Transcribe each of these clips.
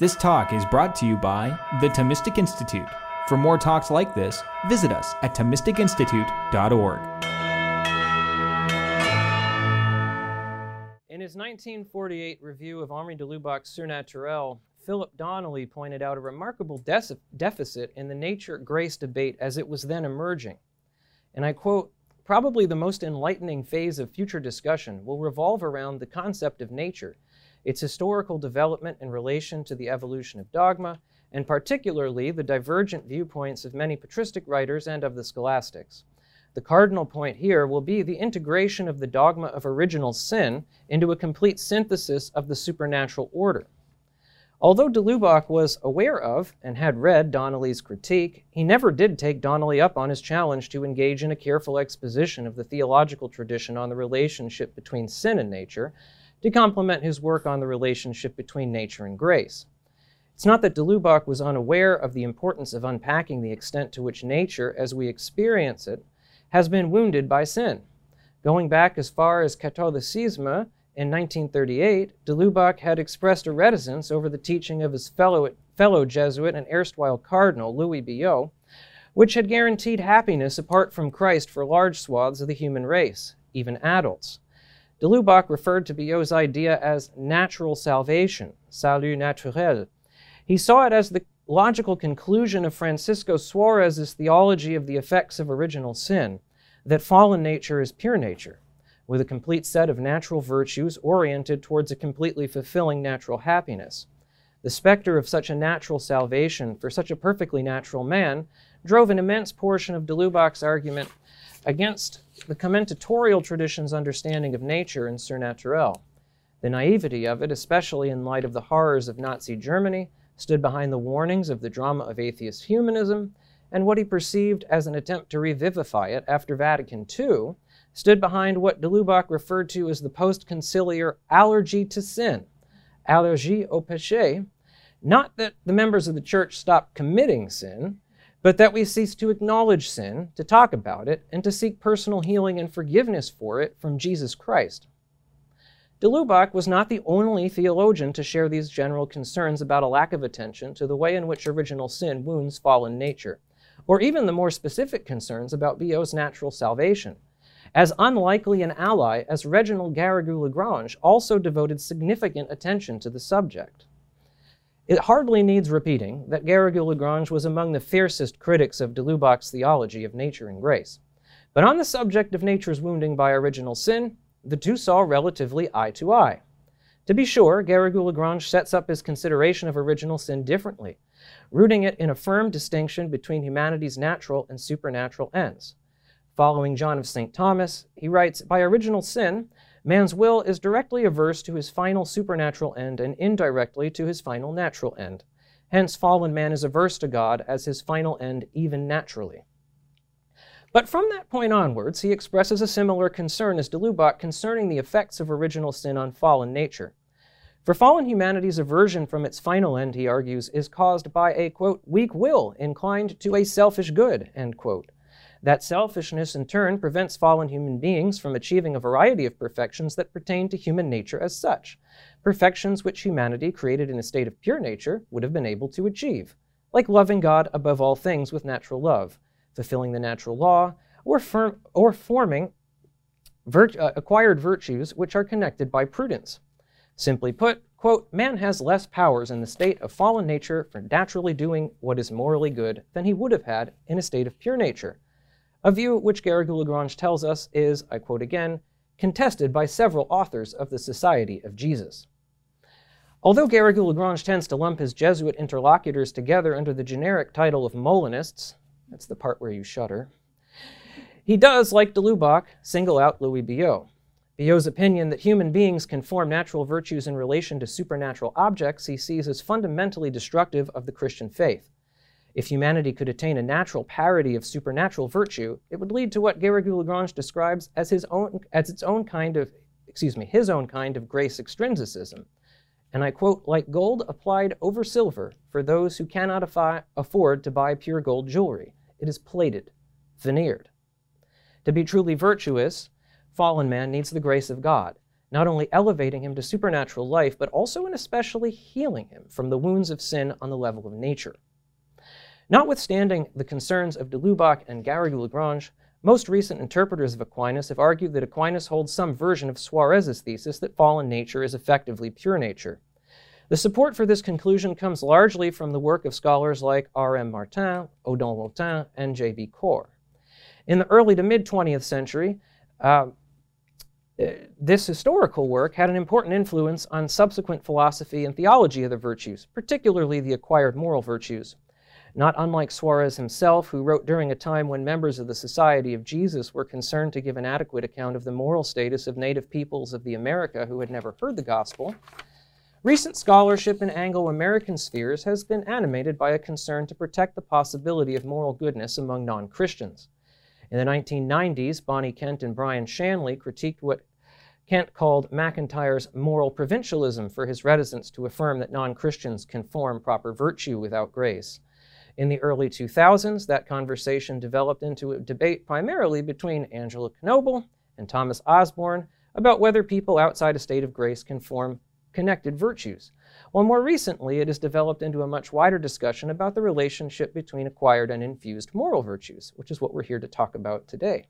This talk is brought to you by the Thomistic Institute. For more talks like this, visit us at ThomisticInstitute.org. In his 1948 review of Henri de Lubac's Surnaturel, Philip Donnelly pointed out a remarkable de- deficit in the nature grace debate as it was then emerging. And I quote, probably the most enlightening phase of future discussion will revolve around the concept of nature its historical development in relation to the evolution of dogma, and particularly the divergent viewpoints of many patristic writers and of the scholastics. The cardinal point here will be the integration of the dogma of original sin into a complete synthesis of the supernatural order. Although de Lubac was aware of and had read Donnelly's critique, he never did take Donnelly up on his challenge to engage in a careful exposition of the theological tradition on the relationship between sin and nature, to complement his work on the relationship between nature and grace. It's not that de Lubac was unaware of the importance of unpacking the extent to which nature, as we experience it, has been wounded by sin. Going back as far as Catholicisme in 1938, de Lubac had expressed a reticence over the teaching of his fellow, fellow Jesuit and erstwhile Cardinal Louis Billot, which had guaranteed happiness apart from Christ for large swaths of the human race, even adults. De Lubac referred to Billot's idea as natural salvation, salut naturel. He saw it as the logical conclusion of Francisco Suarez's theology of the effects of original sin, that fallen nature is pure nature, with a complete set of natural virtues oriented towards a completely fulfilling natural happiness. The specter of such a natural salvation for such a perfectly natural man drove an immense portion of de Lubac's argument against the commentatorial tradition's understanding of nature in Surnaturel. The naivety of it, especially in light of the horrors of Nazi Germany, stood behind the warnings of the drama of atheist humanism, and what he perceived as an attempt to revivify it after Vatican II stood behind what de Lubac referred to as the post conciliar allergy to sin, allergie au péché. Not that the members of the church stopped committing sin, but that we cease to acknowledge sin, to talk about it, and to seek personal healing and forgiveness for it from Jesus Christ. De Lubac was not the only theologian to share these general concerns about a lack of attention to the way in which original sin wounds fallen nature, or even the more specific concerns about Billot's natural salvation. As unlikely an ally as Reginald Garrigou Lagrange also devoted significant attention to the subject. It hardly needs repeating that Garrigou Lagrange was among the fiercest critics of de Lubac's theology of nature and grace. But on the subject of nature's wounding by original sin, the two saw relatively eye to eye. To be sure, Garrigou Lagrange sets up his consideration of original sin differently, rooting it in a firm distinction between humanity's natural and supernatural ends. Following John of St. Thomas, he writes By original sin, Man's will is directly averse to his final supernatural end and indirectly to his final natural end. Hence, fallen man is averse to God as his final end, even naturally. But from that point onwards, he expresses a similar concern as de Lubac concerning the effects of original sin on fallen nature. For fallen humanity's aversion from its final end, he argues, is caused by a, quote, weak will inclined to a selfish good, end quote. That selfishness, in turn, prevents fallen human beings from achieving a variety of perfections that pertain to human nature as such, perfections which humanity, created in a state of pure nature, would have been able to achieve, like loving God above all things with natural love, fulfilling the natural law, or, firm, or forming virt- uh, acquired virtues which are connected by prudence. Simply put, quote, man has less powers in the state of fallen nature for naturally doing what is morally good than he would have had in a state of pure nature a view which Garrigou Lagrange tells us is, I quote again, contested by several authors of the Society of Jesus. Although Garrigou Lagrange tends to lump his Jesuit interlocutors together under the generic title of Molinists, that's the part where you shudder, he does, like de Lubac, single out Louis Billot. Billot's opinion that human beings can form natural virtues in relation to supernatural objects he sees as fundamentally destructive of the Christian faith. If humanity could attain a natural parity of supernatural virtue, it would lead to what Garrigou Lagrange describes as his own as its own kind of excuse me, his own kind of grace extrinsicism. And I quote, like gold applied over silver for those who cannot affi- afford to buy pure gold jewelry. It is plated, veneered. To be truly virtuous, fallen man needs the grace of God, not only elevating him to supernatural life, but also and especially healing him from the wounds of sin on the level of nature. Notwithstanding the concerns of de Lubac and Garrigou-Lagrange, most recent interpreters of Aquinas have argued that Aquinas holds some version of Suarez's thesis that fallen nature is effectively pure nature. The support for this conclusion comes largely from the work of scholars like R.M. Martin, Odon Lottin, and J.B. Kors. In the early to mid 20th century, uh, this historical work had an important influence on subsequent philosophy and theology of the virtues, particularly the acquired moral virtues. Not unlike Suarez himself, who wrote during a time when members of the Society of Jesus were concerned to give an adequate account of the moral status of native peoples of the America who had never heard the gospel, Recent scholarship in Anglo American spheres has been animated by a concern to protect the possibility of moral goodness among non Christians. In the 1990s, Bonnie Kent and Brian Shanley critiqued what Kent called MacIntyre's moral provincialism for his reticence to affirm that non Christians can form proper virtue without grace. In the early 2000s, that conversation developed into a debate primarily between Angela Knobel and Thomas Osborne about whether people outside a state of grace can form connected virtues, while more recently it has developed into a much wider discussion about the relationship between acquired and infused moral virtues, which is what we're here to talk about today.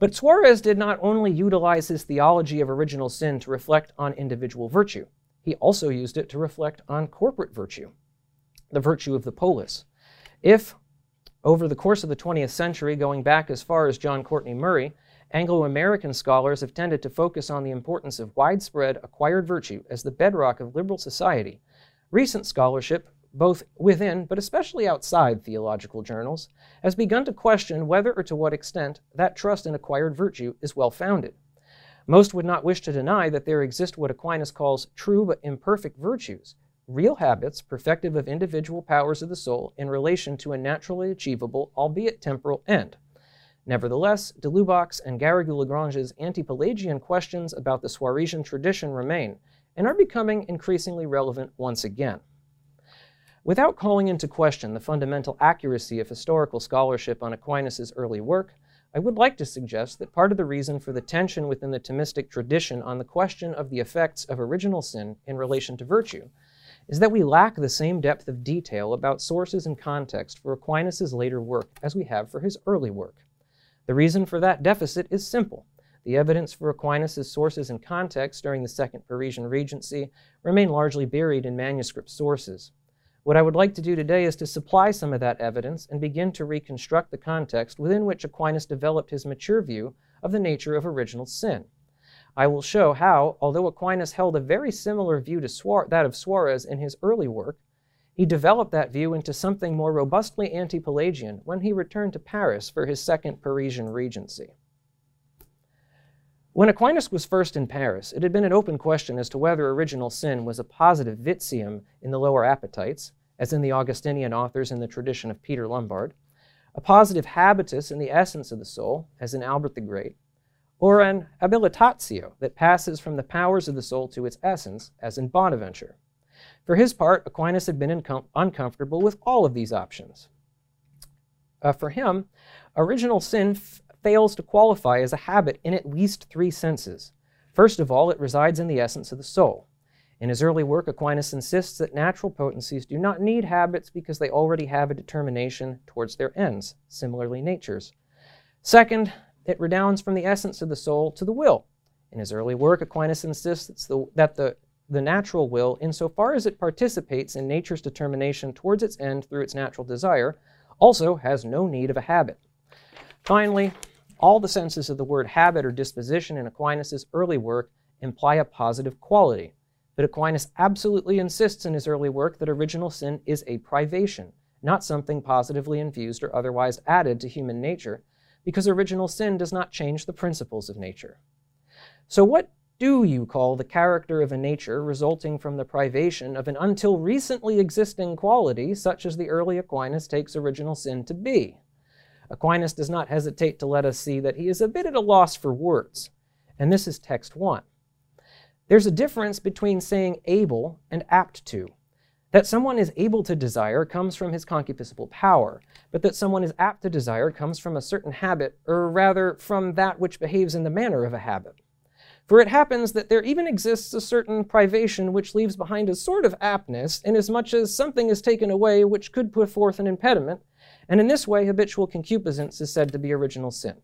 But Suarez did not only utilize his theology of original sin to reflect on individual virtue, he also used it to reflect on corporate virtue, the virtue of the polis. If, over the course of the 20th century, going back as far as John Courtney Murray, Anglo American scholars have tended to focus on the importance of widespread acquired virtue as the bedrock of liberal society. Recent scholarship, both within but especially outside theological journals, has begun to question whether or to what extent that trust in acquired virtue is well founded. Most would not wish to deny that there exist what Aquinas calls true but imperfect virtues, real habits perfective of individual powers of the soul in relation to a naturally achievable, albeit temporal, end. Nevertheless, de Lubac's and Garrigou-Lagrange's anti-Pelagian questions about the Suarezian tradition remain and are becoming increasingly relevant once again. Without calling into question the fundamental accuracy of historical scholarship on Aquinas' early work, I would like to suggest that part of the reason for the tension within the Thomistic tradition on the question of the effects of original sin in relation to virtue is that we lack the same depth of detail about sources and context for Aquinas' later work as we have for his early work. The reason for that deficit is simple. The evidence for Aquinas' sources and context during the Second Parisian Regency remain largely buried in manuscript sources. What I would like to do today is to supply some of that evidence and begin to reconstruct the context within which Aquinas developed his mature view of the nature of original sin. I will show how, although Aquinas held a very similar view to that of Suarez in his early work, he developed that view into something more robustly anti Pelagian when he returned to Paris for his second Parisian regency. When Aquinas was first in Paris, it had been an open question as to whether original sin was a positive vitium in the lower appetites, as in the Augustinian authors in the tradition of Peter Lombard, a positive habitus in the essence of the soul, as in Albert the Great, or an habilitatio that passes from the powers of the soul to its essence, as in Bonaventure. For his part, Aquinas had been uncomfortable with all of these options. Uh, for him, original sin fails to qualify as a habit in at least three senses. First of all, it resides in the essence of the soul. In his early work, Aquinas insists that natural potencies do not need habits because they already have a determination towards their ends, similarly, nature's. Second, it redounds from the essence of the soul to the will. In his early work, Aquinas insists that the the natural will, insofar as it participates in nature's determination towards its end through its natural desire, also has no need of a habit. Finally, all the senses of the word habit or disposition in Aquinas' early work imply a positive quality. But Aquinas absolutely insists in his early work that original sin is a privation, not something positively infused or otherwise added to human nature, because original sin does not change the principles of nature. So, what do you call the character of a nature resulting from the privation of an until recently existing quality, such as the early Aquinas takes original sin to be? Aquinas does not hesitate to let us see that he is a bit at a loss for words, and this is text 1. There's a difference between saying able and apt to. That someone is able to desire comes from his concupiscible power, but that someone is apt to desire comes from a certain habit, or rather from that which behaves in the manner of a habit. For it happens that there even exists a certain privation which leaves behind a sort of aptness, inasmuch as something is taken away which could put forth an impediment, and in this way habitual concupiscence is said to be original sin.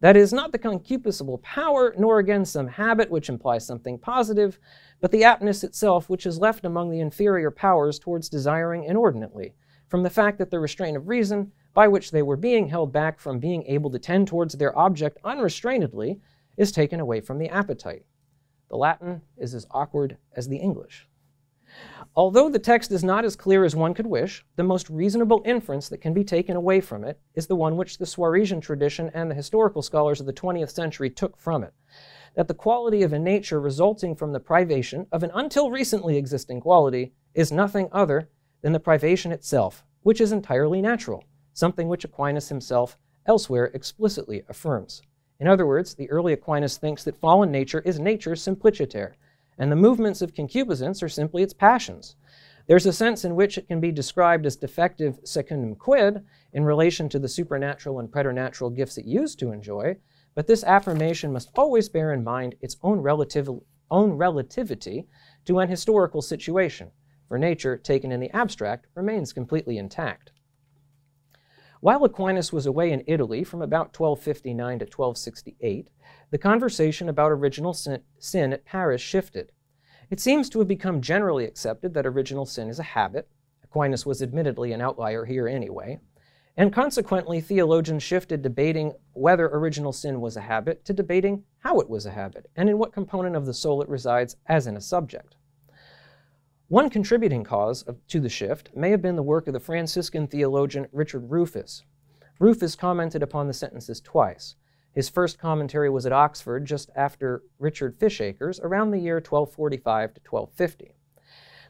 That is, not the concupiscible power, nor again some habit which implies something positive, but the aptness itself which is left among the inferior powers towards desiring inordinately, from the fact that the restraint of reason, by which they were being held back from being able to tend towards their object unrestrainedly, is taken away from the appetite. The Latin is as awkward as the English. Although the text is not as clear as one could wish, the most reasonable inference that can be taken away from it is the one which the Suarezian tradition and the historical scholars of the 20th century took from it that the quality of a nature resulting from the privation of an until recently existing quality is nothing other than the privation itself, which is entirely natural, something which Aquinas himself elsewhere explicitly affirms. In other words, the early Aquinas thinks that fallen nature is nature simpliciter, and the movements of concupiscence are simply its passions. There's a sense in which it can be described as defective secundum quid in relation to the supernatural and preternatural gifts it used to enjoy, but this affirmation must always bear in mind its own, relativ- own relativity to an historical situation, for nature, taken in the abstract, remains completely intact. While Aquinas was away in Italy from about 1259 to 1268, the conversation about original sin, sin at Paris shifted. It seems to have become generally accepted that original sin is a habit. Aquinas was admittedly an outlier here anyway. And consequently, theologians shifted debating whether original sin was a habit to debating how it was a habit and in what component of the soul it resides as in a subject. One contributing cause of, to the shift may have been the work of the Franciscan theologian Richard Rufus. Rufus commented upon the sentences twice. His first commentary was at Oxford just after Richard Fishacre's around the year 1245 to 1250.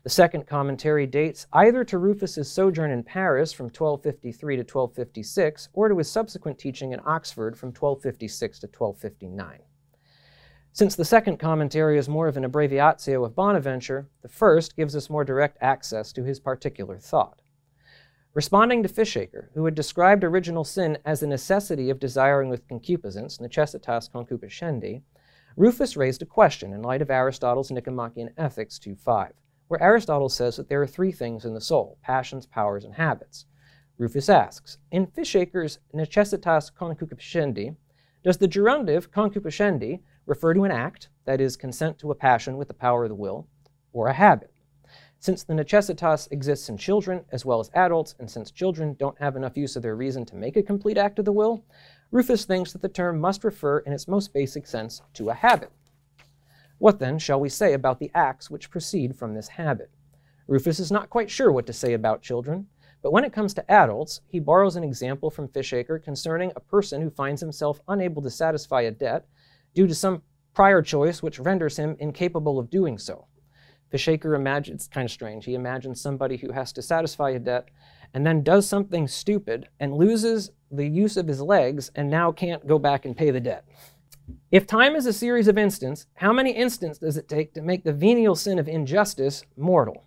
The second commentary dates either to Rufus's sojourn in Paris from 1253 to 1256 or to his subsequent teaching in Oxford from 1256 to 1259. Since the second commentary is more of an abbreviatio of Bonaventure, the first gives us more direct access to his particular thought. Responding to Fishacre, who had described original sin as a necessity of desiring with concupiscence, necessitas concupiscendi, Rufus raised a question in light of Aristotle's Nicomachean Ethics 2.5, where Aristotle says that there are three things in the soul passions, powers, and habits. Rufus asks, in Fishacre's necessitas concupiscendi, does the gerundive concupiscendi refer to an act, that is, consent to a passion with the power of the will, or a habit. Since the necessitas exists in children as well as adults, and since children don't have enough use of their reason to make a complete act of the will, Rufus thinks that the term must refer in its most basic sense to a habit. What then shall we say about the acts which proceed from this habit? Rufus is not quite sure what to say about children, but when it comes to adults, he borrows an example from Fishacre concerning a person who finds himself unable to satisfy a debt due to some prior choice which renders him incapable of doing so. Fishacre imagines, it's kind of strange, he imagines somebody who has to satisfy a debt and then does something stupid and loses the use of his legs and now can't go back and pay the debt. If time is a series of instants, how many instants does it take to make the venial sin of injustice mortal?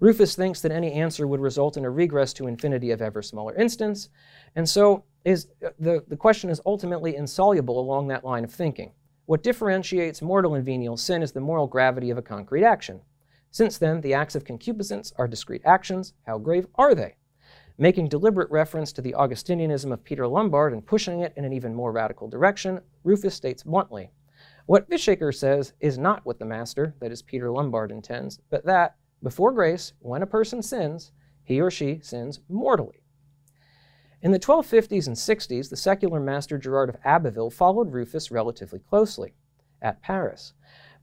Rufus thinks that any answer would result in a regress to infinity of ever smaller instants, and so is, uh, the, the question is ultimately insoluble along that line of thinking. What differentiates mortal and venial sin is the moral gravity of a concrete action. Since then, the acts of concupiscence are discrete actions. How grave are they? Making deliberate reference to the Augustinianism of Peter Lombard and pushing it in an even more radical direction, Rufus states bluntly What Fishacre says is not what the master, that is Peter Lombard, intends, but that, before grace, when a person sins, he or she sins mortally. In the 1250s and 60s, the secular master Gerard of Abbeville followed Rufus relatively closely at Paris.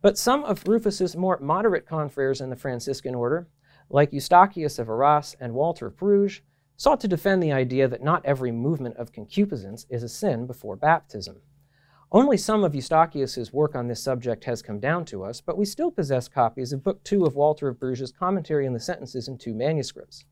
But some of Rufus's more moderate confreres in the Franciscan order, like Eustachius of Arras and Walter of Bruges, sought to defend the idea that not every movement of concupiscence is a sin before baptism. Only some of Eustachius's work on this subject has come down to us, but we still possess copies of Book 2 of Walter of Bruges' commentary on the sentences in two manuscripts.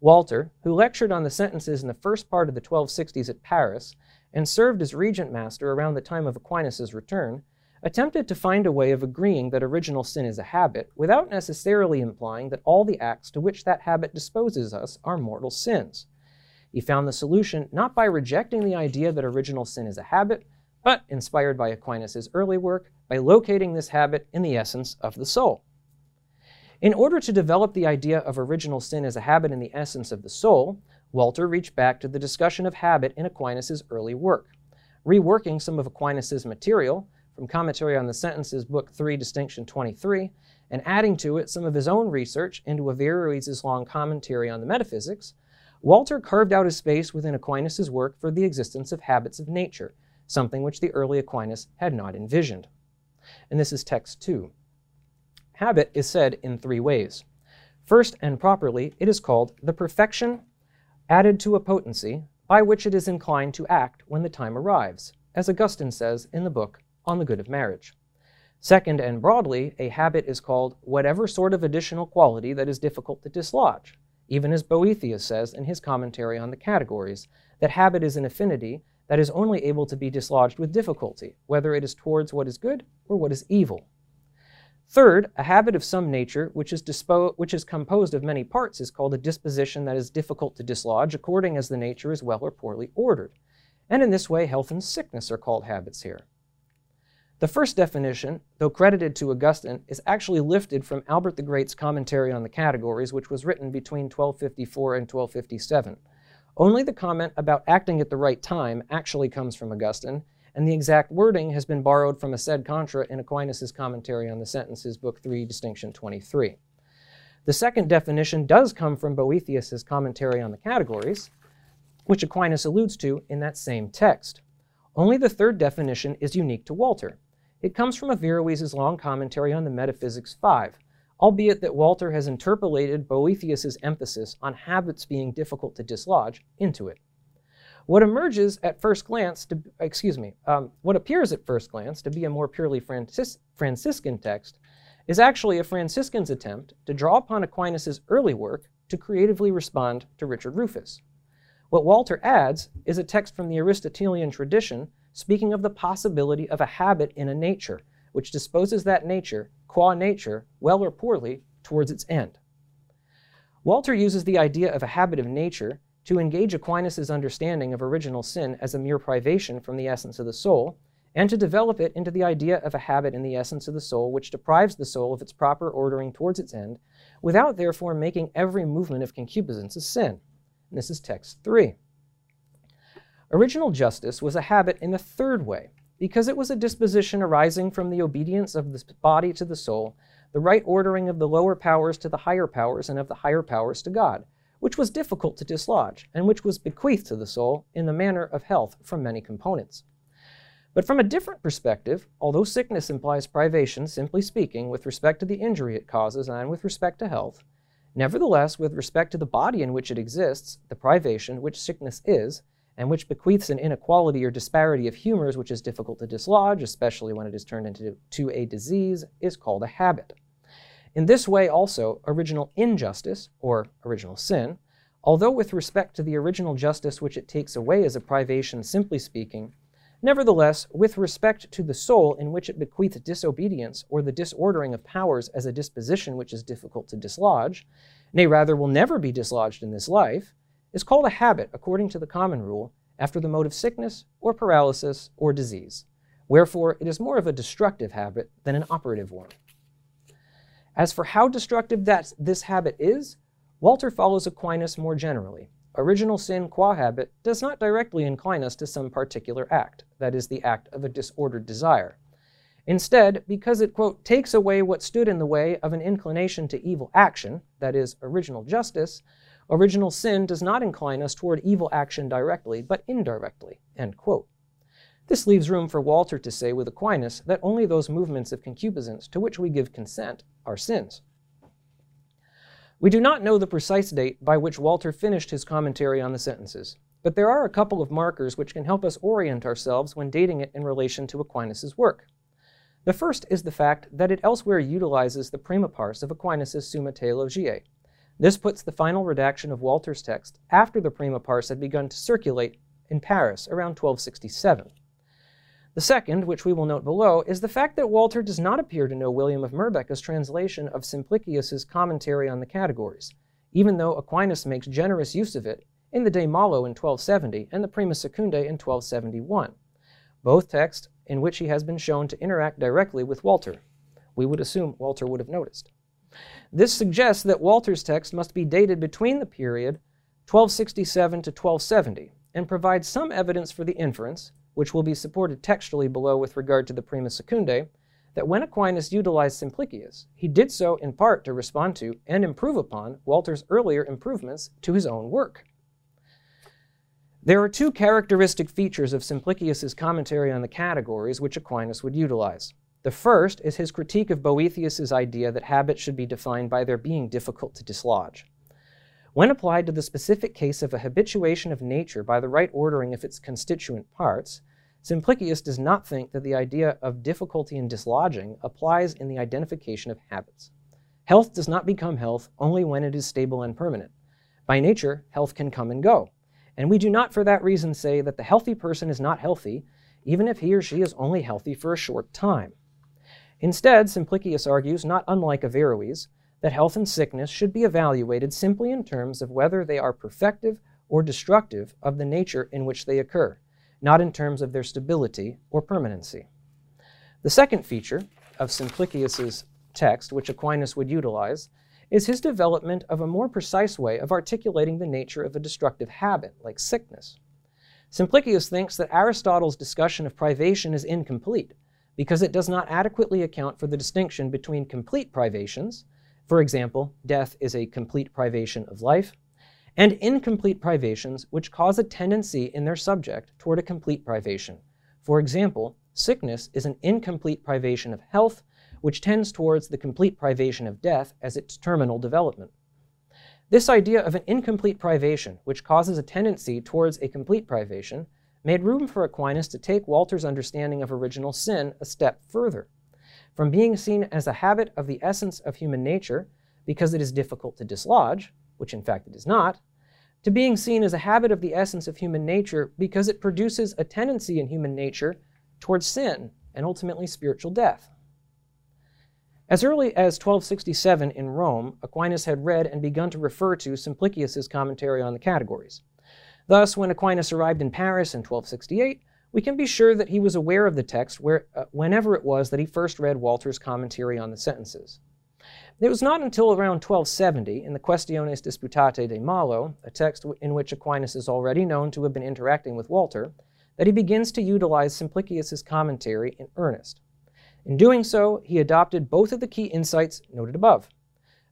Walter, who lectured on the sentences in the first part of the 1260s at Paris and served as regent master around the time of Aquinas' return, attempted to find a way of agreeing that original sin is a habit without necessarily implying that all the acts to which that habit disposes us are mortal sins. He found the solution not by rejecting the idea that original sin is a habit, but inspired by Aquinas' early work by locating this habit in the essence of the soul. In order to develop the idea of original sin as a habit in the essence of the soul, Walter reached back to the discussion of habit in Aquinas' early work. Reworking some of Aquinas' material from Commentary on the Sentences, Book 3, Distinction 23, and adding to it some of his own research into Averroes' long commentary on the metaphysics, Walter carved out a space within Aquinas' work for the existence of habits of nature, something which the early Aquinas had not envisioned. And this is text 2. Habit is said in three ways. First and properly, it is called the perfection added to a potency by which it is inclined to act when the time arrives, as Augustine says in the book On the Good of Marriage. Second and broadly, a habit is called whatever sort of additional quality that is difficult to dislodge, even as Boethius says in his commentary on the categories, that habit is an affinity that is only able to be dislodged with difficulty, whether it is towards what is good or what is evil. Third, a habit of some nature which is, which is composed of many parts is called a disposition that is difficult to dislodge according as the nature is well or poorly ordered. And in this way, health and sickness are called habits here. The first definition, though credited to Augustine, is actually lifted from Albert the Great's commentary on the categories, which was written between 1254 and 1257. Only the comment about acting at the right time actually comes from Augustine, and the exact wording has been borrowed from a sed contra in Aquinas' commentary on the sentences, Book 3, Distinction 23. The second definition does come from Boethius' commentary on the categories, which Aquinas alludes to in that same text. Only the third definition is unique to Walter. It comes from Averroes' long commentary on the Metaphysics 5, albeit that Walter has interpolated Boethius' emphasis on habits being difficult to dislodge into it. What emerges at first glance to, excuse me, um, what appears at first glance to be a more purely Francis, Franciscan text is actually a Franciscan's attempt to draw upon Aquinas' early work to creatively respond to Richard Rufus. What Walter adds is a text from the Aristotelian tradition speaking of the possibility of a habit in a nature, which disposes that nature, qua nature, well or poorly, towards its end. Walter uses the idea of a habit of nature to engage Aquinas' understanding of original sin as a mere privation from the essence of the soul, and to develop it into the idea of a habit in the essence of the soul which deprives the soul of its proper ordering towards its end, without therefore making every movement of concupiscence a sin. And this is text 3. Original justice was a habit in a third way, because it was a disposition arising from the obedience of the body to the soul, the right ordering of the lower powers to the higher powers, and of the higher powers to God which was difficult to dislodge, and which was bequeathed to the soul in the manner of health from many components. But from a different perspective, although sickness implies privation, simply speaking, with respect to the injury it causes and with respect to health, nevertheless, with respect to the body in which it exists, the privation which sickness is, and which bequeaths an inequality or disparity of humors which is difficult to dislodge, especially when it is turned into to a disease, is called a habit. In this way, also, original injustice, or original sin, although with respect to the original justice which it takes away as a privation, simply speaking, nevertheless, with respect to the soul in which it bequeaths disobedience or the disordering of powers as a disposition which is difficult to dislodge, nay, rather will never be dislodged in this life, is called a habit according to the common rule after the mode of sickness or paralysis or disease. Wherefore, it is more of a destructive habit than an operative one. As for how destructive that, this habit is, Walter follows Aquinas more generally. Original sin qua habit does not directly incline us to some particular act, that is, the act of a disordered desire. Instead, because it, quote, takes away what stood in the way of an inclination to evil action, that is, original justice, original sin does not incline us toward evil action directly, but indirectly, end quote. This leaves room for Walter to say with Aquinas that only those movements of concupiscence to which we give consent are sins. We do not know the precise date by which Walter finished his commentary on the sentences, but there are a couple of markers which can help us orient ourselves when dating it in relation to Aquinas' work. The first is the fact that it elsewhere utilizes the prima pars of Aquinas' Summa Theologiae. This puts the final redaction of Walter's text after the prima pars had begun to circulate in Paris around 1267. The second, which we will note below, is the fact that Walter does not appear to know William of Moerbeke's translation of Simplicius's commentary on the categories, even though Aquinas makes generous use of it in the De Malo in 1270 and the Prima Secundae in 1271. both texts in which he has been shown to interact directly with Walter. We would assume Walter would have noticed. This suggests that Walter's text must be dated between the period 1267 to 1270 and provides some evidence for the inference, which will be supported textually below with regard to the Prima Secundae, that when Aquinas utilized Simplicius, he did so in part to respond to and improve upon Walter's earlier improvements to his own work. There are two characteristic features of Simplicius's commentary on the categories which Aquinas would utilize. The first is his critique of Boethius's idea that habits should be defined by their being difficult to dislodge. When applied to the specific case of a habituation of nature by the right ordering of its constituent parts, Simplicius does not think that the idea of difficulty in dislodging applies in the identification of habits. Health does not become health only when it is stable and permanent. By nature, health can come and go. And we do not for that reason say that the healthy person is not healthy, even if he or she is only healthy for a short time. Instead, Simplicius argues, not unlike Averroes, that health and sickness should be evaluated simply in terms of whether they are perfective or destructive of the nature in which they occur, not in terms of their stability or permanency. The second feature of Simplicius's text, which Aquinas would utilize, is his development of a more precise way of articulating the nature of a destructive habit, like sickness. Simplicius thinks that Aristotle's discussion of privation is incomplete because it does not adequately account for the distinction between complete privations, for example, death is a complete privation of life, and incomplete privations which cause a tendency in their subject toward a complete privation. For example, sickness is an incomplete privation of health which tends towards the complete privation of death as its terminal development. This idea of an incomplete privation, which causes a tendency towards a complete privation, made room for Aquinas to take Walter's understanding of original sin a step further. From being seen as a habit of the essence of human nature, because it is difficult to dislodge, which in fact it is not, to being seen as a habit of the essence of human nature because it produces a tendency in human nature towards sin and ultimately spiritual death. As early as 1267 in Rome, Aquinas had read and begun to refer to Simplicius's commentary on the categories. Thus, when Aquinas arrived in Paris in 1268, we can be sure that he was aware of the text where, uh, whenever it was that he first read Walter's commentary on the sentences. It was not until around 1270, in the Quaestiones Disputatae de Malo, a text in which Aquinas is already known to have been interacting with Walter, that he begins to utilize Simplicius's commentary in earnest. In doing so, he adopted both of the key insights noted above.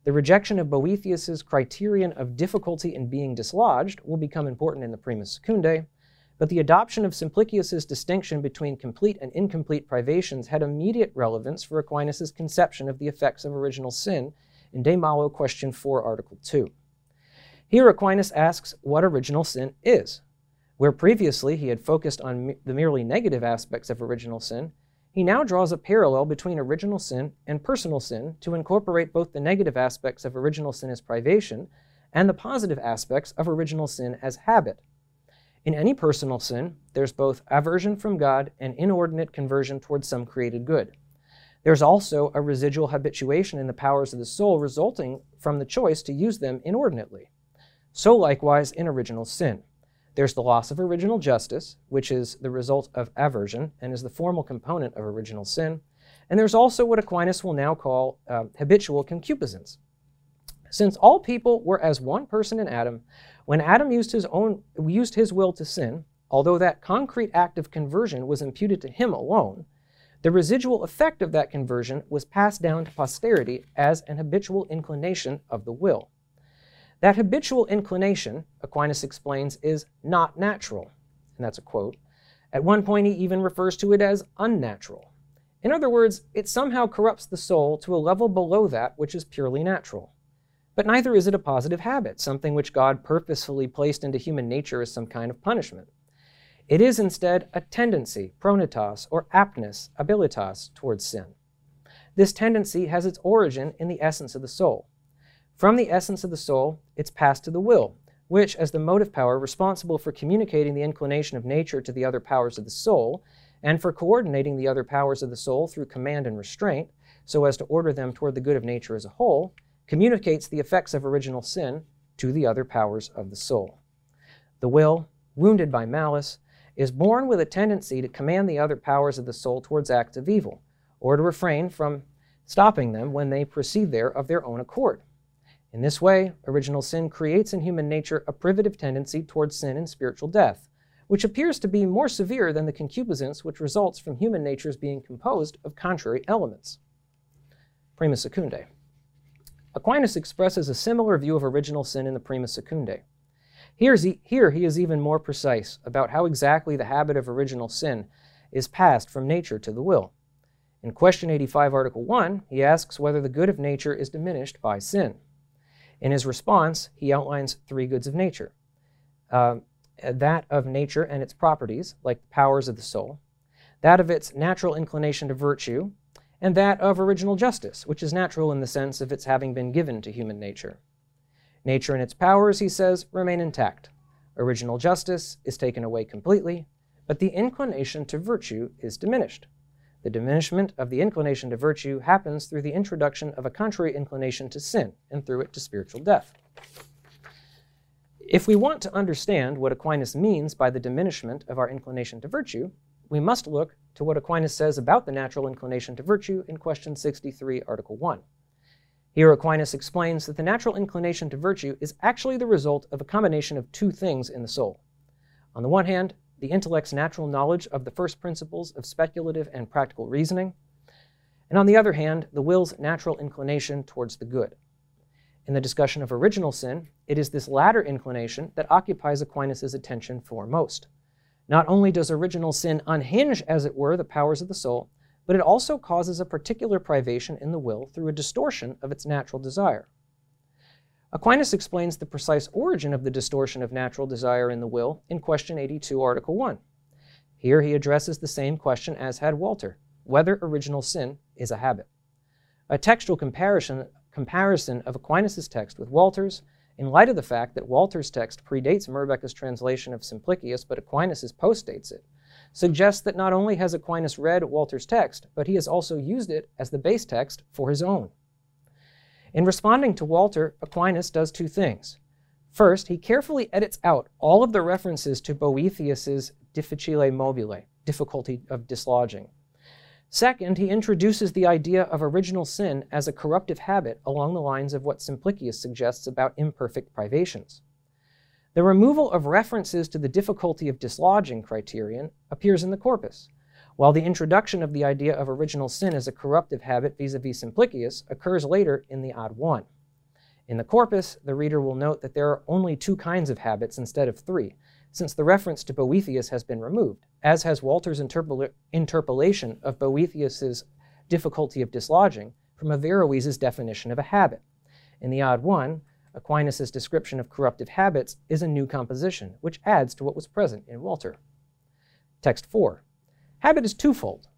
The rejection of Boethius's criterion of difficulty in being dislodged will become important in the Prima Secundae, but the adoption of Simplicius's distinction between complete and incomplete privations had immediate relevance for Aquinas's conception of the effects of original sin in De Malo, question 4, article 2. Here Aquinas asks what original sin is. Where previously he had focused on the merely negative aspects of original sin, he now draws a parallel between original sin and personal sin to incorporate both the negative aspects of original sin as privation and the positive aspects of original sin as habit. In any personal sin, there's both aversion from God and inordinate conversion towards some created good. There's also a residual habituation in the powers of the soul resulting from the choice to use them inordinately. So likewise in original sin. There's the loss of original justice, which is the result of aversion and is the formal component of original sin. And there's also what Aquinas will now call uh, habitual concupiscence. Since all people were as one person in Adam, when Adam used his own used his will to sin, although that concrete act of conversion was imputed to him alone, the residual effect of that conversion was passed down to posterity as an habitual inclination of the will. That habitual inclination, Aquinas explains, is not natural. And that's a quote. At one point, he even refers to it as unnatural. In other words, it somehow corrupts the soul to a level below that which is purely natural. But neither is it a positive habit, something which God purposefully placed into human nature as some kind of punishment. It is instead a tendency, pronitas, or aptness, abilitas, towards sin. This tendency has its origin in the essence of the soul. From the essence of the soul, it's passed to the will, which, as the motive power responsible for communicating the inclination of nature to the other powers of the soul, and for coordinating the other powers of the soul through command and restraint, so as to order them toward the good of nature as a whole, communicates the effects of original sin to the other powers of the soul. The will, wounded by malice, is born with a tendency to command the other powers of the soul towards acts of evil, or to refrain from stopping them when they proceed there of their own accord. In this way, original sin creates in human nature a privative tendency towards sin and spiritual death, which appears to be more severe than the concupiscence which results from human natures being composed of contrary elements. Prima Secundae. Aquinas expresses a similar view of original sin in the Prima Secundae. He, here he is even more precise about how exactly the habit of original sin is passed from nature to the will. In question 85, Article 1, he asks whether the good of nature is diminished by sin. In his response, he outlines three goods of nature uh, that of nature and its properties, like the powers of the soul, that of its natural inclination to virtue, and that of original justice, which is natural in the sense of its having been given to human nature. Nature and its powers, he says, remain intact. Original justice is taken away completely, but the inclination to virtue is diminished. The diminishment of the inclination to virtue happens through the introduction of a contrary inclination to sin, and through it to spiritual death. If we want to understand what Aquinas means by the diminishment of our inclination to virtue, we must look to what Aquinas says about the natural inclination to virtue in question 63, Article 1. Here, Aquinas explains that the natural inclination to virtue is actually the result of a combination of two things in the soul. On the one hand, the intellect's natural knowledge of the first principles of speculative and practical reasoning, and on the other hand, the will's natural inclination towards the good. In the discussion of original sin, it is this latter inclination that occupies Aquinas' attention foremost. Not only does original sin unhinge, as it were, the powers of the soul, but it also causes a particular privation in the will through a distortion of its natural desire. Aquinas explains the precise origin of the distortion of natural desire in the will in question 82, Article 1. Here he addresses the same question as had Walter whether original sin is a habit. A textual comparison, comparison of Aquinas' text with Walter's, in light of the fact that Walter's text predates Moerbeke's translation of Simplicius, but Aquinas' postdates it, suggests that not only has Aquinas read Walter's text, but he has also used it as the base text for his own. In responding to Walter, Aquinas does two things. First, he carefully edits out all of the references to Boethius's difficile mobile, difficulty of dislodging. Second, he introduces the idea of original sin as a corruptive habit along the lines of what Simplicius suggests about imperfect privations. The removal of references to the difficulty of dislodging criterion appears in the corpus, while the introduction of the idea of original sin as a corruptive habit vis-a-vis Simplicius occurs later in the ad 1. In the corpus, the reader will note that there are only two kinds of habits instead of three, since the reference to Boethius has been removed, as has Walter's interpol interpolation of Boethius's difficulty of dislodging from Averroes' definition of a habit. In the ad 1, Aquinas' description of corruptive habits is a new composition, which adds to what was present in Walter. Text 4. Habit is twofold.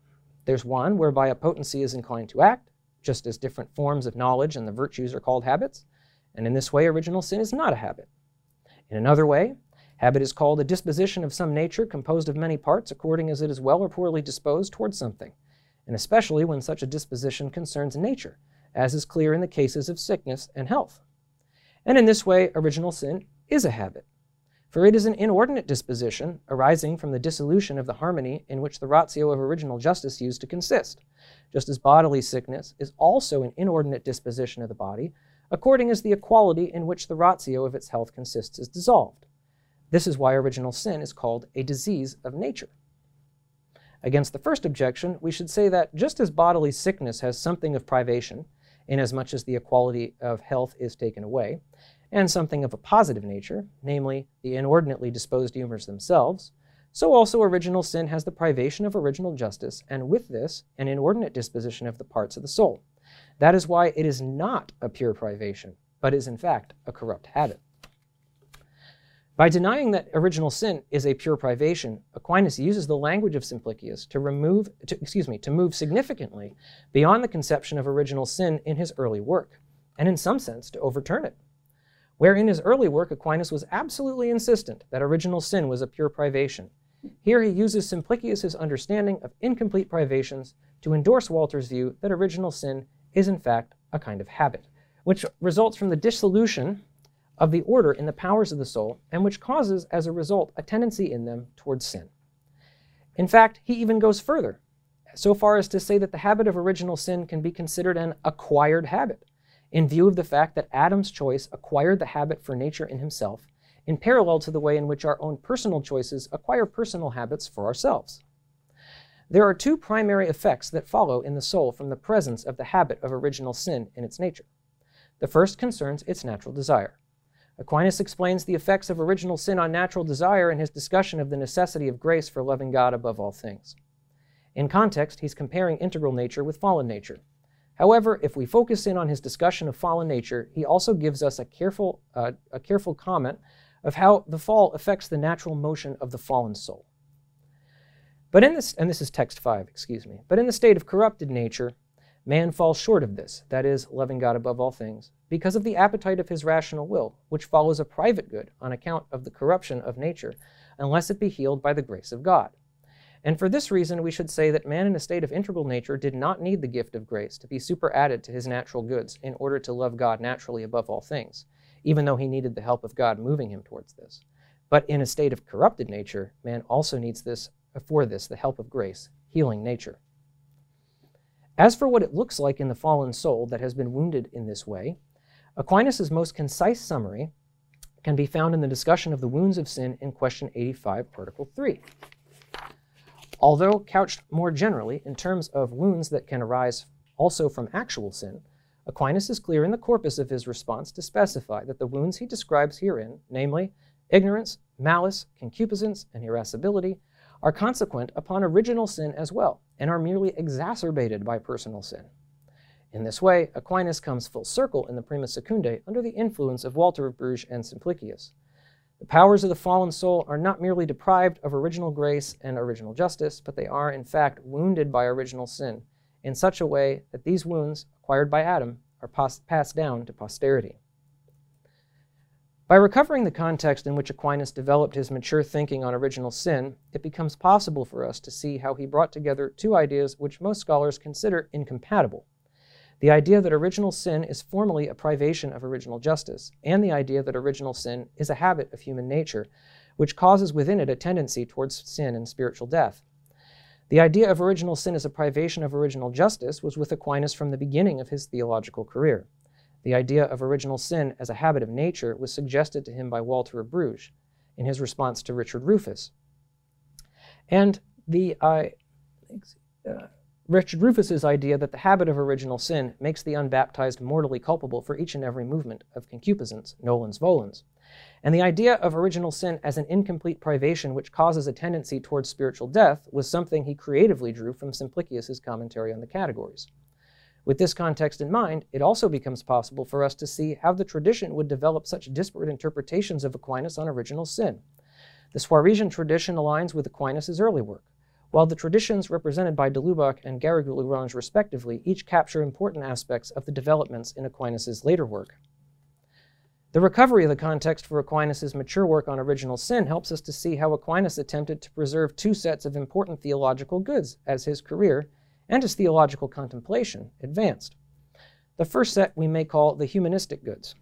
There's one whereby a potency is inclined to act, just as different forms of knowledge and the virtues are called habits, and in this way original sin is not a habit. In another way, habit is called a disposition of some nature composed of many parts according as it is well or poorly disposed towards something, and especially when such a disposition concerns nature, as is clear in the cases of sickness and health. And in this way, original sin is a habit. For it is an inordinate disposition arising from the dissolution of the harmony in which the ratio of original justice used to consist, just as bodily sickness is also an inordinate disposition of the body, according as the equality in which the ratio of its health consists is dissolved. This is why original sin is called a disease of nature. Against the first objection, we should say that just as bodily sickness has something of privation, inasmuch as the equality of health is taken away, and something of a positive nature, namely the inordinately disposed humors themselves, so also original sin has the privation of original justice, and with this, an inordinate disposition of the parts of the soul. That is why it is not a pure privation, but is in fact a corrupt habit. By denying that original sin is a pure privation, Aquinas uses the language of Simplicius to remove, to, excuse me, to move significantly beyond the conception of original sin in his early work, and in some sense to overturn it where in his early work Aquinas was absolutely insistent that original sin was a pure privation. Here he uses Simplicius' understanding of incomplete privations to endorse Walter's view that original sin is in fact a kind of habit, which results from the dissolution of the order in the powers of the soul and which causes as a result a tendency in them towards sin. In fact, he even goes further, so far as to say that the habit of original sin can be considered an acquired habit, in view of the fact that Adam's choice acquired the habit for nature in himself, in parallel to the way in which our own personal choices acquire personal habits for ourselves. There are two primary effects that follow in the soul from the presence of the habit of original sin in its nature. The first concerns its natural desire. Aquinas explains the effects of original sin on natural desire in his discussion of the necessity of grace for loving God above all things. In context, he's comparing integral nature with fallen nature. However, if we focus in on his discussion of fallen nature, he also gives us a careful, uh, a careful comment of how the fall affects the natural motion of the fallen soul. But in this, and this is text 5, excuse me, but in the state of corrupted nature, man falls short of this, that is, loving God above all things, because of the appetite of his rational will, which follows a private good on account of the corruption of nature, unless it be healed by the grace of God. And for this reason, we should say that man in a state of integral nature did not need the gift of grace to be superadded to his natural goods in order to love God naturally above all things, even though he needed the help of God moving him towards this. But in a state of corrupted nature, man also needs this for this the help of grace, healing nature. As for what it looks like in the fallen soul that has been wounded in this way, Aquinas' most concise summary can be found in the discussion of the wounds of sin in question 85, article 3. Although couched more generally in terms of wounds that can arise also from actual sin, Aquinas is clear in the corpus of his response to specify that the wounds he describes herein, namely ignorance, malice, concupiscence, and irascibility, are consequent upon original sin as well, and are merely exacerbated by personal sin. In this way, Aquinas comes full circle in the Prima Secundae under the influence of Walter of Bruges and Simplicius, the powers of the fallen soul are not merely deprived of original grace and original justice, but they are, in fact, wounded by original sin in such a way that these wounds, acquired by Adam, are passed down to posterity. By recovering the context in which Aquinas developed his mature thinking on original sin, it becomes possible for us to see how he brought together two ideas which most scholars consider incompatible the idea that original sin is formally a privation of original justice, and the idea that original sin is a habit of human nature, which causes within it a tendency towards sin and spiritual death. The idea of original sin as a privation of original justice was with Aquinas from the beginning of his theological career. The idea of original sin as a habit of nature was suggested to him by Walter of Bruges in his response to Richard Rufus. And the uh, uh, Richard Rufus's idea that the habit of original sin makes the unbaptized mortally culpable for each and every movement of concupiscence, nolens volens. And the idea of original sin as an incomplete privation which causes a tendency towards spiritual death was something he creatively drew from Simplicius's commentary on the categories. With this context in mind, it also becomes possible for us to see how the tradition would develop such disparate interpretations of Aquinas on original sin. The Suarezian tradition aligns with Aquinas' early work. While the traditions represented by de Lubac and Garrigou-Lagrange respectively each capture important aspects of the developments in Aquinas' later work. The recovery of the context for Aquinas' mature work on original sin helps us to see how Aquinas attempted to preserve two sets of important theological goods as his career and his theological contemplation advanced. The first set we may call the humanistic goods.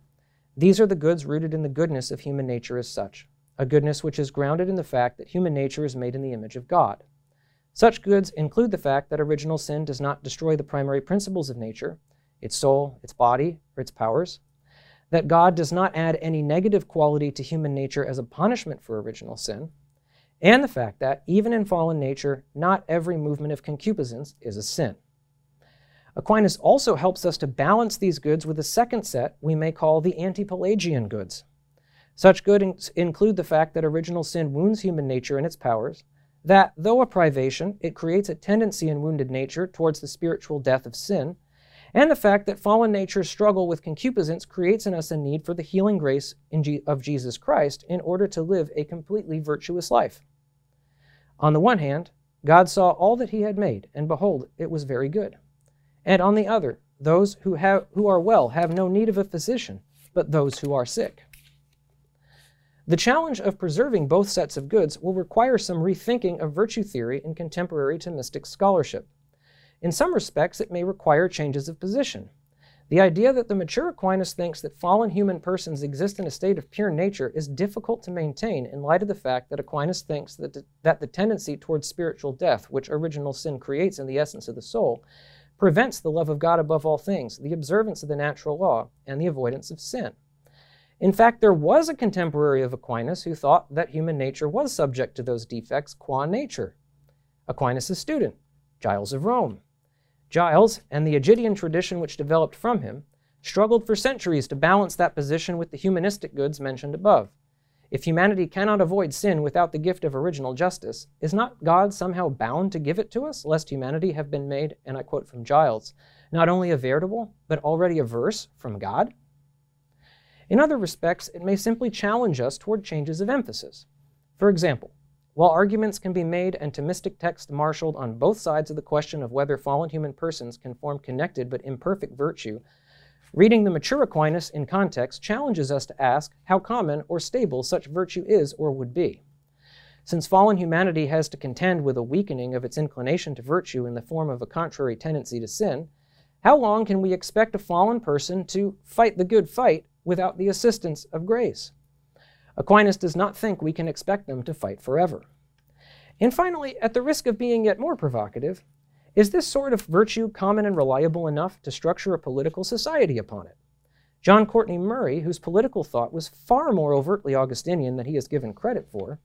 These are the goods rooted in the goodness of human nature as such, a goodness which is grounded in the fact that human nature is made in the image of God. Such goods include the fact that original sin does not destroy the primary principles of nature, its soul, its body, or its powers, that God does not add any negative quality to human nature as a punishment for original sin, and the fact that, even in fallen nature, not every movement of concupiscence is a sin. Aquinas also helps us to balance these goods with a second set we may call the anti Pelagian goods. Such goods include the fact that original sin wounds human nature and its powers, that, though a privation, it creates a tendency in wounded nature towards the spiritual death of sin, and the fact that fallen nature's struggle with concupiscence creates in us a need for the healing grace of Jesus Christ in order to live a completely virtuous life. On the one hand, God saw all that he had made, and behold, it was very good. And on the other, those who, have, who are well have no need of a physician, but those who are sick. The challenge of preserving both sets of goods will require some rethinking of virtue theory in contemporary Thomistic scholarship. In some respects, it may require changes of position. The idea that the mature Aquinas thinks that fallen human persons exist in a state of pure nature is difficult to maintain in light of the fact that Aquinas thinks that, that the tendency towards spiritual death, which original sin creates in the essence of the soul, prevents the love of God above all things, the observance of the natural law, and the avoidance of sin. In fact, there was a contemporary of Aquinas who thought that human nature was subject to those defects qua nature. Aquinas' student, Giles of Rome. Giles, and the Aegidian tradition which developed from him, struggled for centuries to balance that position with the humanistic goods mentioned above. If humanity cannot avoid sin without the gift of original justice, is not God somehow bound to give it to us, lest humanity have been made, and I quote from Giles, not only a veritable, but already averse from God? In other respects, it may simply challenge us toward changes of emphasis. For example, while arguments can be made and Thomistic text marshaled on both sides of the question of whether fallen human persons can form connected but imperfect virtue, reading the mature Aquinas in context challenges us to ask how common or stable such virtue is or would be. Since fallen humanity has to contend with a weakening of its inclination to virtue in the form of a contrary tendency to sin, how long can we expect a fallen person to fight the good fight without the assistance of grace? Aquinas does not think we can expect them to fight forever. And finally, at the risk of being yet more provocative, is this sort of virtue common and reliable enough to structure a political society upon it? John Courtney Murray, whose political thought was far more overtly Augustinian than he is given credit for,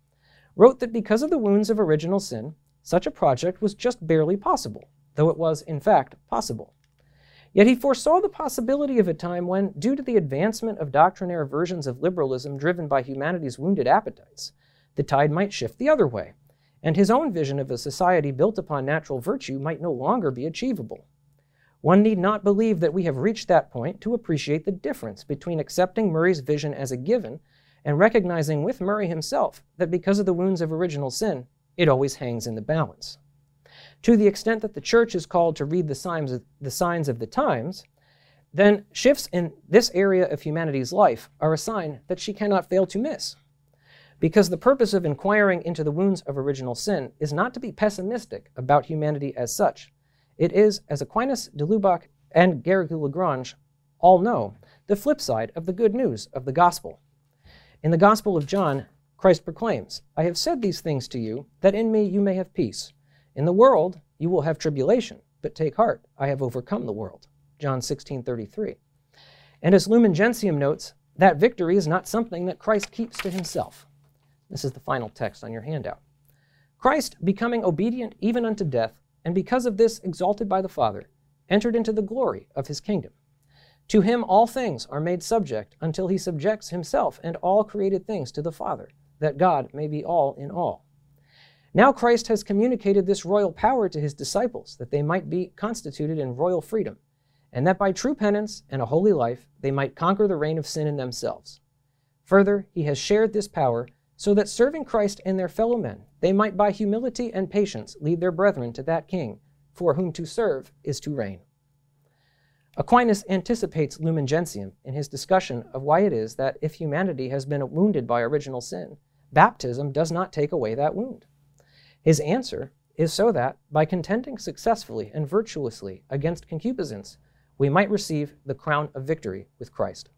wrote that because of the wounds of original sin, such a project was just barely possible, though it was, in fact, possible. Yet he foresaw the possibility of a time when, due to the advancement of doctrinaire versions of liberalism driven by humanity's wounded appetites, the tide might shift the other way, and his own vision of a society built upon natural virtue might no longer be achievable. One need not believe that we have reached that point to appreciate the difference between accepting Murray's vision as a given and recognizing with Murray himself that because of the wounds of original sin, it always hangs in the balance. To the extent that the church is called to read the signs of the, signs of the times, then shifts in this area of humanity's life are a sign that she cannot fail to miss. Because the purpose of inquiring into the wounds of original sin is not to be pessimistic about humanity as such. It is, as Aquinas de Lubac and Garrigou-Lagrange all know, the flip side of the good news of the gospel. In the Gospel of John, Christ proclaims, I have said these things to you, that in me you may have peace. In the world you will have tribulation, but take heart, I have overcome the world. John 16:33. And as Lumen Gentium notes, that victory is not something that Christ keeps to himself. This is the final text on your handout. Christ, becoming obedient even unto death, and because of this exalted by the Father, entered into the glory of his kingdom. To him all things are made subject until he subjects himself and all created things to the Father, that God may be all in all. Now Christ has communicated this royal power to his disciples, that they might be constituted in royal freedom, and that by true penance and a holy life they might conquer the reign of sin in themselves. Further, he has shared this power so that serving Christ and their fellow men, they might by humility and patience lead their brethren to that king, for whom to serve is to reign. Aquinas anticipates Lumen Gentium in his discussion of why it is that if humanity has been wounded by original sin, baptism does not take away that wound. His answer is so that, by contending successfully and virtuously against concupiscence, we might receive the crown of victory with Christ.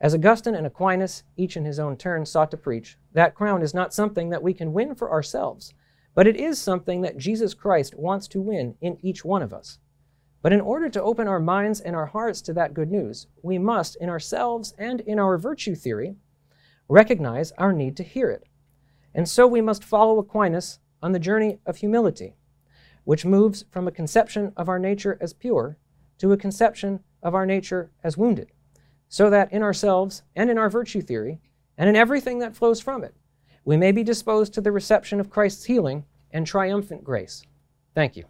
As Augustine and Aquinas, each in his own turn, sought to preach, that crown is not something that we can win for ourselves, but it is something that Jesus Christ wants to win in each one of us. But in order to open our minds and our hearts to that good news, we must, in ourselves and in our virtue theory, recognize our need to hear it. And so we must follow Aquinas on the journey of humility, which moves from a conception of our nature as pure to a conception of our nature as wounded, so that in ourselves and in our virtue theory, and in everything that flows from it, we may be disposed to the reception of Christ's healing and triumphant grace. Thank you.